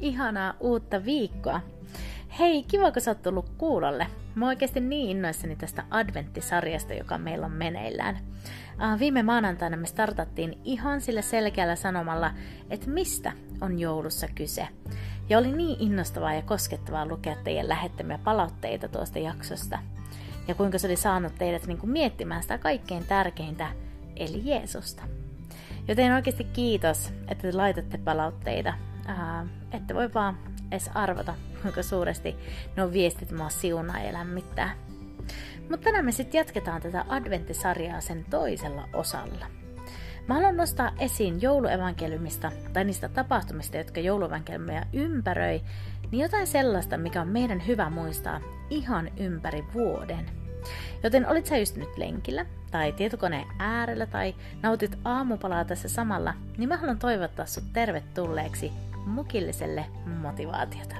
Ihanaa uutta viikkoa! Hei, kiva kun sä oot tullut kuulolle. Mä oon oikeasti niin innoissani tästä adventtisarjasta, joka meillä on meneillään. Viime maanantaina me startattiin ihan sillä selkeällä sanomalla, että mistä on joulussa kyse. Ja oli niin innostavaa ja koskettavaa lukea teidän lähettämiä palautteita tuosta jaksosta. Ja kuinka se oli saanut teidät niin kuin miettimään sitä kaikkein tärkeintä, eli Jeesusta. Joten oikeasti kiitos, että te laitatte palautteita. Ää, ette voi vaan edes arvata, kuinka suuresti nuo viestit mua siunaa ja lämmittää. Mutta tänään me sitten jatketaan tätä adventtisarjaa sen toisella osalla. Mä haluan nostaa esiin jouluevankeliumista tai niistä tapahtumista, jotka jouluevankeliumia ympäröi, niin jotain sellaista, mikä on meidän hyvä muistaa ihan ympäri vuoden. Joten olit sä just nyt lenkillä tai tietokoneen äärellä tai nautit aamupalaa tässä samalla, niin mä haluan toivottaa sut tervetulleeksi mukilliselle motivaatiota.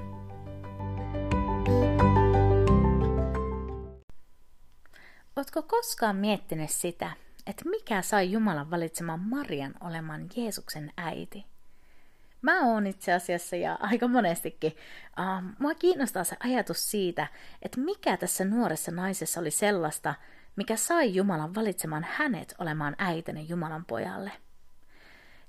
Ootko koskaan miettinyt sitä, että mikä sai Jumalan valitsemaan Marian olemaan Jeesuksen äiti? Mä oon itse asiassa ja aika monestikin. Uh, mua kiinnostaa se ajatus siitä, että mikä tässä nuoressa naisessa oli sellaista, mikä sai Jumalan valitsemaan hänet olemaan äitinen Jumalan pojalle.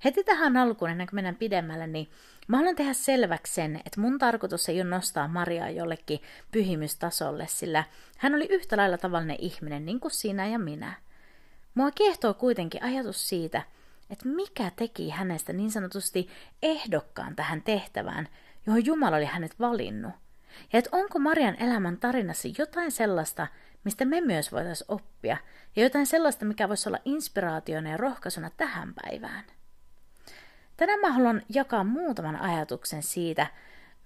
Heti tähän alkuun, ennen kuin mennään pidemmälle, niin mä haluan tehdä selväksi sen, että mun tarkoitus ei ole nostaa Mariaa jollekin pyhimystasolle, sillä hän oli yhtä lailla tavallinen ihminen, niin kuin sinä ja minä. Mua kiehtoo kuitenkin ajatus siitä, että mikä teki hänestä niin sanotusti ehdokkaan tähän tehtävään, johon Jumala oli hänet valinnut. Ja että onko Marian elämän tarinassa jotain sellaista, mistä me myös voitaisiin oppia, ja jotain sellaista, mikä voisi olla inspiraationa ja rohkaisuna tähän päivään. Tänään mä haluan jakaa muutaman ajatuksen siitä,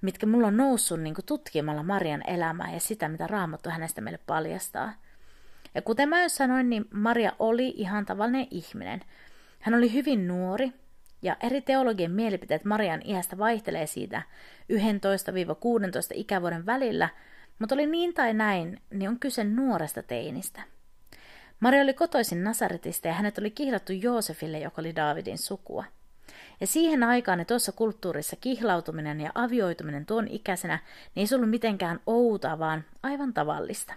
mitkä mulla on noussut niin tutkimalla Marian elämää ja sitä, mitä Raamattu hänestä meille paljastaa. Ja kuten mä jo sanoin, niin Maria oli ihan tavallinen ihminen. Hän oli hyvin nuori, ja eri teologien mielipiteet Marian iästä vaihtelee siitä 11-16 ikävuoden välillä, mutta oli niin tai näin, niin on kyse nuoresta teinistä. Maria oli kotoisin Nasaretista ja hänet oli kihlattu Joosefille, joka oli Daavidin sukua. Ja siihen aikaan ja tuossa kulttuurissa kihlautuminen ja avioituminen tuon ikäisenä niin ei se ollut mitenkään outa, vaan aivan tavallista.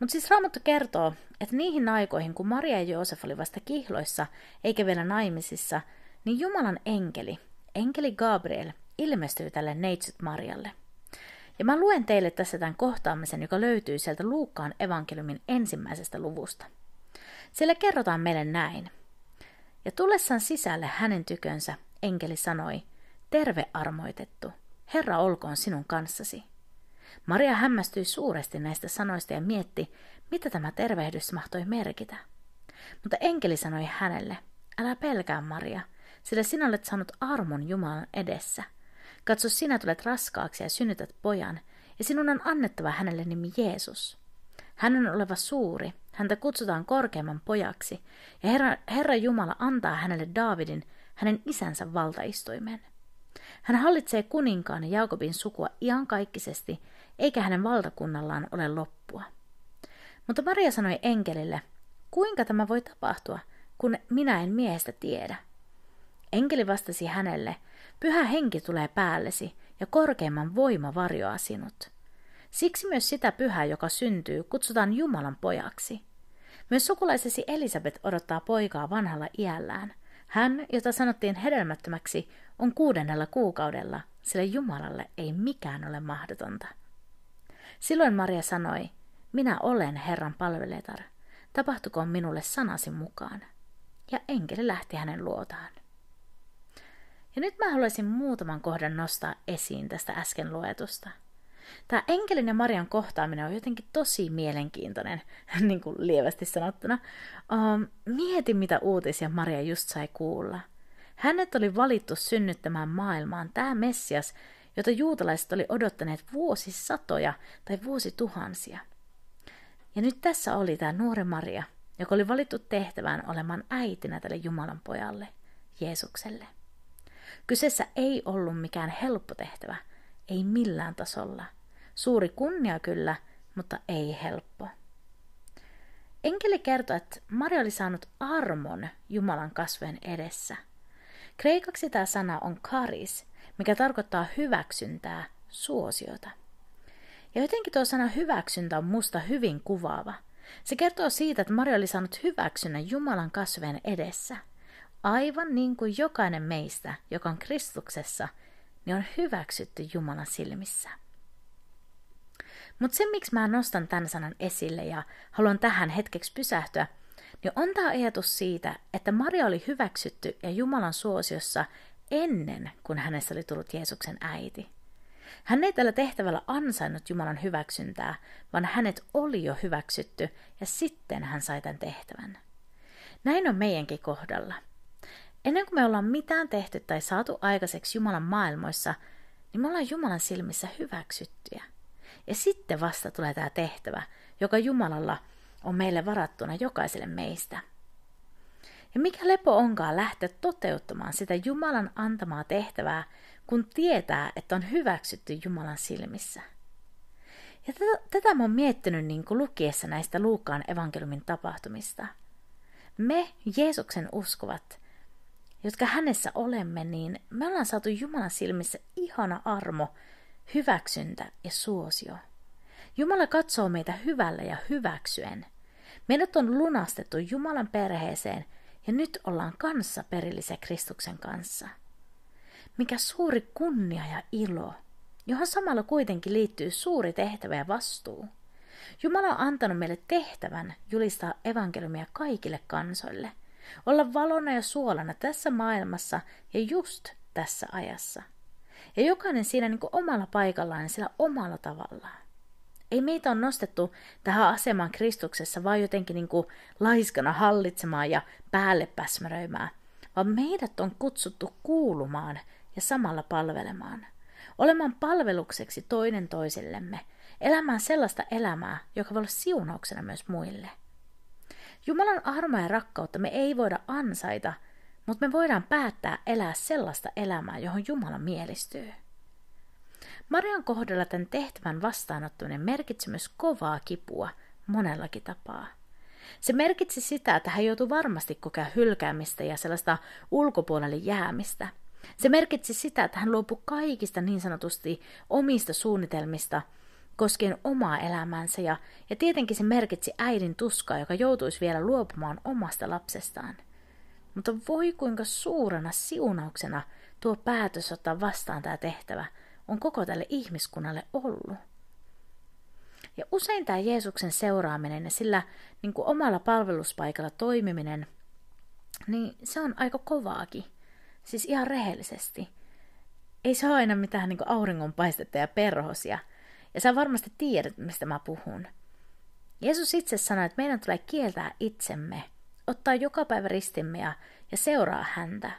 Mutta siis Raamattu kertoo, että niihin aikoihin, kun Maria ja Joosef oli vasta kihloissa eikä vielä naimisissa, niin Jumalan enkeli, enkeli Gabriel, ilmestyy tälle neitsyt Marialle. Ja mä luen teille tässä tämän kohtaamisen, joka löytyy sieltä Luukkaan evankeliumin ensimmäisestä luvusta. Siellä kerrotaan meille näin. Ja tullessaan sisälle hänen tykönsä, enkeli sanoi, terve armoitettu, Herra olkoon sinun kanssasi. Maria hämmästyi suuresti näistä sanoista ja mietti, mitä tämä tervehdys mahtoi merkitä. Mutta enkeli sanoi hänelle, älä pelkää Maria, sillä sinä olet saanut armon Jumalan edessä. Katso, sinä tulet raskaaksi ja synnytät pojan, ja sinun on annettava hänelle nimi Jeesus. Hän on oleva suuri, häntä kutsutaan korkeamman pojaksi, ja Herra, Herra Jumala antaa hänelle Daavidin, hänen isänsä valtaistuimen. Hän hallitsee kuninkaan ja Jaakobin sukua iankaikkisesti, eikä hänen valtakunnallaan ole loppua. Mutta Maria sanoi enkelille, kuinka tämä voi tapahtua, kun minä en miehestä tiedä. Enkeli vastasi hänelle, pyhä henki tulee päällesi ja korkeimman voima varjoaa sinut. Siksi myös sitä pyhää, joka syntyy, kutsutaan Jumalan pojaksi. Myös sukulaisesi Elisabet odottaa poikaa vanhalla iällään. Hän, jota sanottiin hedelmättömäksi, on kuudennella kuukaudella, sillä Jumalalle ei mikään ole mahdotonta. Silloin Maria sanoi, minä olen Herran palveletar, tapahtukoon minulle sanasi mukaan. Ja enkeli lähti hänen luotaan. Ja nyt mä haluaisin muutaman kohdan nostaa esiin tästä äsken luetusta – Tämä enkelin ja Marian kohtaaminen on jotenkin tosi mielenkiintoinen, niin kuin lievästi sanottuna. Um, mieti, mitä uutisia Maria just sai kuulla. Hänet oli valittu synnyttämään maailmaan tämä Messias, jota juutalaiset oli odottaneet vuosisatoja tai vuosituhansia. Ja nyt tässä oli tämä nuori Maria, joka oli valittu tehtävään olemaan äitinä tälle Jumalan pojalle, Jeesukselle. Kyseessä ei ollut mikään helppo tehtävä, ei millään tasolla. Suuri kunnia kyllä, mutta ei helppo. Enkeli kertoo, että Maria oli saanut armon Jumalan kasvojen edessä. Kreikaksi tämä sana on karis, mikä tarkoittaa hyväksyntää, suosiota. Ja jotenkin tuo sana hyväksyntä on musta hyvin kuvaava. Se kertoo siitä, että Maria oli saanut hyväksynnän Jumalan kasvojen edessä. Aivan niin kuin jokainen meistä, joka on Kristuksessa, niin on hyväksytty Jumalan silmissä. Mutta se, miksi mä nostan tämän sanan esille ja haluan tähän hetkeksi pysähtyä, niin on tämä ajatus siitä, että Maria oli hyväksytty ja Jumalan suosiossa ennen kuin hänestä oli tullut Jeesuksen äiti. Hän ei tällä tehtävällä ansainnut Jumalan hyväksyntää, vaan hänet oli jo hyväksytty ja sitten hän sai tämän tehtävän. Näin on meidänkin kohdalla. Ennen kuin me ollaan mitään tehty tai saatu aikaiseksi Jumalan maailmoissa, niin me ollaan Jumalan silmissä hyväksyttyjä – ja sitten vasta tulee tämä tehtävä, joka Jumalalla on meille varattuna jokaiselle meistä. Ja mikä lepo onkaan lähteä toteuttamaan sitä Jumalan antamaa tehtävää, kun tietää, että on hyväksytty Jumalan silmissä. Ja tätä, tätä mä oon miettinyt niin kuin lukiessa näistä Luukaan evankeliumin tapahtumista. Me, Jeesuksen uskovat, jotka hänessä olemme, niin me ollaan saatu Jumalan silmissä ihana armo hyväksyntä ja suosio. Jumala katsoo meitä hyvällä ja hyväksyen. Meidät on lunastettu Jumalan perheeseen ja nyt ollaan kanssa perillisiä Kristuksen kanssa. Mikä suuri kunnia ja ilo, johon samalla kuitenkin liittyy suuri tehtävä ja vastuu. Jumala on antanut meille tehtävän julistaa evankeliumia kaikille kansoille, olla valona ja suolana tässä maailmassa ja just tässä ajassa – ja jokainen siinä niin kuin omalla paikallaan ja sillä omalla tavallaan. Ei meitä on nostettu tähän asemaan Kristuksessa vain jotenkin niin kuin laiskana hallitsemaan ja päälle päsmäröimään, vaan meidät on kutsuttu kuulumaan ja samalla palvelemaan. Olemaan palvelukseksi toinen toisillemme, elämään sellaista elämää, joka voi olla siunauksena myös muille. Jumalan armoa ja rakkautta me ei voida ansaita – mutta me voidaan päättää elää sellaista elämää, johon Jumala mielistyy. Marian kohdalla tämän tehtävän vastaanottaminen merkitsi myös kovaa kipua monellakin tapaa. Se merkitsi sitä, että hän joutui varmasti kokea hylkäämistä ja sellaista ulkopuolelle jäämistä. Se merkitsi sitä, että hän luopui kaikista niin sanotusti omista suunnitelmista koskien omaa elämäänsä ja, ja tietenkin se merkitsi äidin tuskaa, joka joutuisi vielä luopumaan omasta lapsestaan. Mutta voi kuinka suurena siunauksena tuo päätös ottaa vastaan tämä tehtävä on koko tälle ihmiskunnalle ollut. Ja usein tämä Jeesuksen seuraaminen ja sillä niin kuin omalla palveluspaikalla toimiminen, niin se on aika kovaakin. Siis ihan rehellisesti. Ei se ole aina mitään niin auringonpaistetta ja perhosia. Ja sä varmasti tiedät, mistä mä puhun. Jeesus itse sanoi, että meidän tulee kieltää itsemme – ottaa joka päivä ristimme ja, ja seuraa häntä.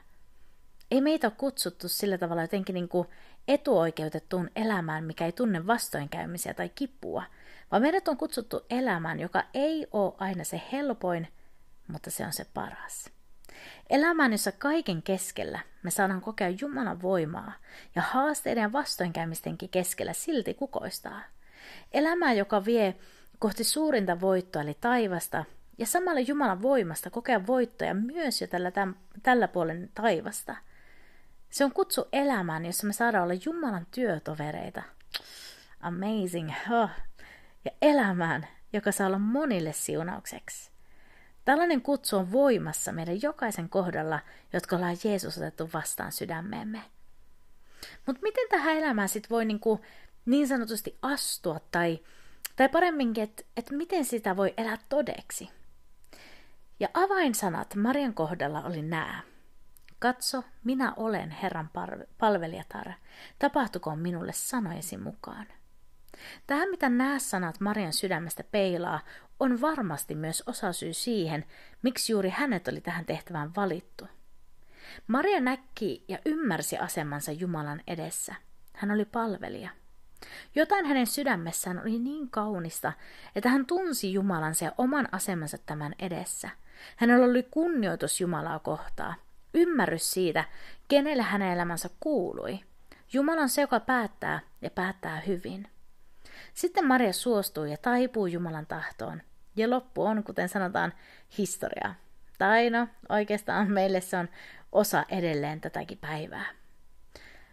Ei meitä ole kutsuttu sillä tavalla jotenkin niin kuin etuoikeutettuun elämään, mikä ei tunne vastoinkäymisiä tai kipua, vaan meidät on kutsuttu elämään, joka ei ole aina se helpoin, mutta se on se paras. Elämään, jossa kaiken keskellä me saadaan kokea Jumalan voimaa ja haasteiden ja vastoinkäymistenkin keskellä silti kukoistaa. Elämää, joka vie kohti suurinta voittoa eli taivasta ja samalla Jumalan voimasta kokea voittoja myös jo tällä, täm, tällä puolen taivasta. Se on kutsu elämään, jossa me saadaan olla Jumalan työtovereita. Amazing. Oh. Ja elämään, joka saa olla monille siunaukseksi. Tällainen kutsu on voimassa meidän jokaisen kohdalla, jotka ollaan Jeesus otettu vastaan sydämeemme. Mutta miten tähän elämään sitten voi niinku niin sanotusti astua tai, tai paremminkin, että et miten sitä voi elää todeksi? Ja avainsanat Marian kohdalla oli nämä. Katso, minä olen Herran palvelijatar. Tapahtukoon minulle sanojesi mukaan. Tähän, mitä nämä sanat Marian sydämestä peilaa, on varmasti myös osasyy siihen, miksi juuri hänet oli tähän tehtävään valittu. Maria näki ja ymmärsi asemansa Jumalan edessä. hän oli palvelija. Jotain hänen sydämessään oli niin kaunista, että hän tunsi Jumalansa ja oman asemansa tämän edessä. Hänellä oli kunnioitus Jumalaa kohtaa, ymmärrys siitä, kenelle hänen elämänsä kuului. Jumala on se, joka päättää ja päättää hyvin. Sitten Maria suostuu ja taipuu Jumalan tahtoon. Ja loppu on, kuten sanotaan, historiaa. Tai no, oikeastaan meille se on osa edelleen tätäkin päivää.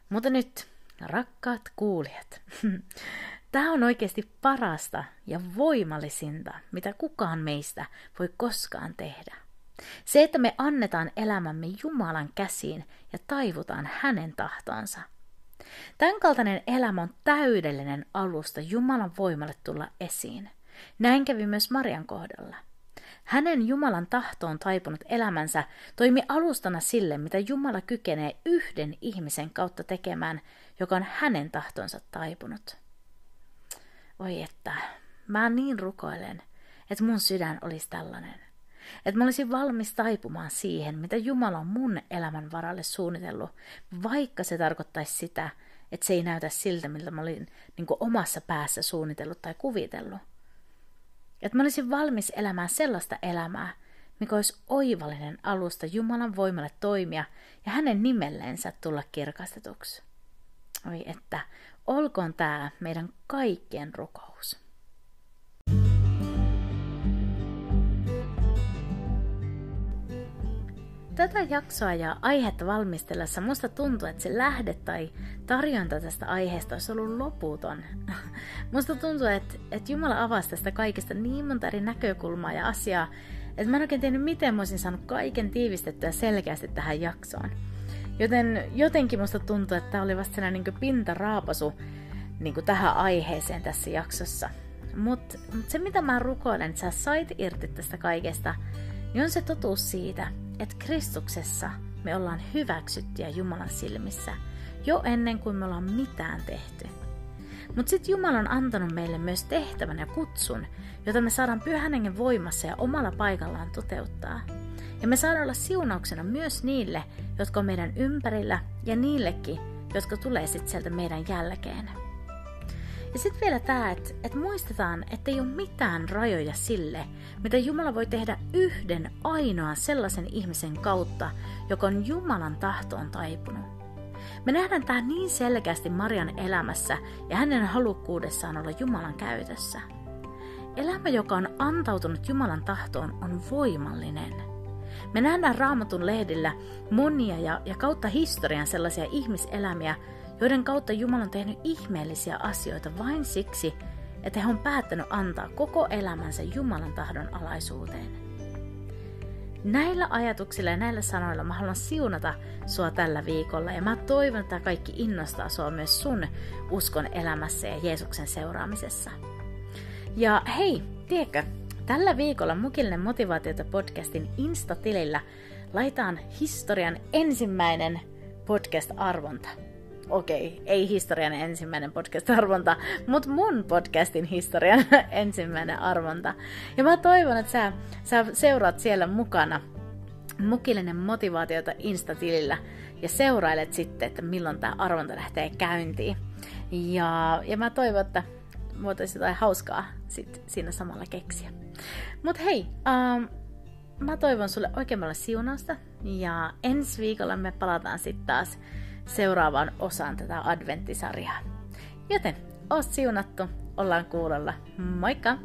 Mutta nyt, rakkaat kuulijat, tämä on oikeasti parasta ja voimallisinta, mitä kukaan meistä voi koskaan tehdä. Se, että me annetaan elämämme Jumalan käsiin ja taivutaan hänen tahtonsa. Tämänkaltainen elämä on täydellinen alusta Jumalan voimalle tulla esiin. Näin kävi myös Marian kohdalla. Hänen Jumalan tahtoon taipunut elämänsä toimi alustana sille, mitä Jumala kykenee yhden ihmisen kautta tekemään, joka on hänen tahtonsa taipunut. Oi että, mä niin rukoilen, että mun sydän olisi tällainen. Että mä olisin valmis taipumaan siihen, mitä Jumala on mun elämän varalle suunnitellut, vaikka se tarkoittaisi sitä, että se ei näytä siltä, miltä mä olin niin omassa päässä suunnitellut tai kuvitellut. Että mä olisin valmis elämään sellaista elämää, mikä olisi oivallinen alusta Jumalan voimalle toimia ja hänen nimellensä tulla kirkastetuksi. Oi että, olkoon tämä meidän kaikkien rukous. Tätä jaksoa ja aihetta valmistellessa musta tuntuu, että se lähde tai tarjonta tästä aiheesta olisi ollut loputon. Musta tuntuu, että, että Jumala avasi tästä kaikesta niin monta eri näkökulmaa ja asiaa, että mä en oikein tiennyt, miten mä olisin saanut kaiken tiivistettyä selkeästi tähän jaksoon. Joten jotenkin musta tuntuu, että tämä oli vasta sellainen niin pintaraapasu niin tähän aiheeseen tässä jaksossa. Mutta mut se, mitä mä rukoilen, että sä sait irti tästä kaikesta, niin on se totuus siitä, että Kristuksessa me ollaan hyväksyttyjä Jumalan silmissä jo ennen kuin me ollaan mitään tehty. Mutta sitten Jumala on antanut meille myös tehtävän ja kutsun, jota me saadaan pyhän voimassa ja omalla paikallaan toteuttaa. Ja me saadaan olla siunauksena myös niille, jotka on meidän ympärillä ja niillekin, jotka tulee sitten sieltä meidän jälkeen. Ja sitten vielä tämä, että et muistetaan, että ei ole mitään rajoja sille, mitä Jumala voi tehdä yhden ainoan sellaisen ihmisen kautta, joka on Jumalan tahtoon taipunut. Me nähdään tämä niin selkeästi Marian elämässä ja hänen halukkuudessaan olla Jumalan käytössä. Elämä, joka on antautunut Jumalan tahtoon, on voimallinen. Me nähdään raamatun lehdillä monia ja, ja kautta historian sellaisia ihmiselämiä, joiden kautta Jumala on tehnyt ihmeellisiä asioita vain siksi, että he on päättänyt antaa koko elämänsä Jumalan tahdon alaisuuteen. Näillä ajatuksilla ja näillä sanoilla mä haluan siunata sua tällä viikolla ja mä toivon, että kaikki innostaa sua myös sun uskon elämässä ja Jeesuksen seuraamisessa. Ja hei, tiedätkö, tällä viikolla Mukillinen motivaatiota podcastin Insta-tilillä laitaan historian ensimmäinen podcast-arvonta okei, ei historian ensimmäinen podcast-arvonta, mutta mun podcastin historian ensimmäinen arvonta. Ja mä toivon, että sä, sä seuraat siellä mukana mukillinen motivaatiota Insta-tilillä ja seurailet sitten, että milloin tämä arvonta lähtee käyntiin. Ja, ja mä toivon, että voitaisiin jotain hauskaa sit siinä samalla keksiä. Mutta hei, um, mä toivon sulle oikein paljon siunausta ja ensi viikolla me palataan sitten taas seuraavaan osaan tätä adventtisarjaa. Joten, oot siunattu, ollaan kuulolla. Moikka!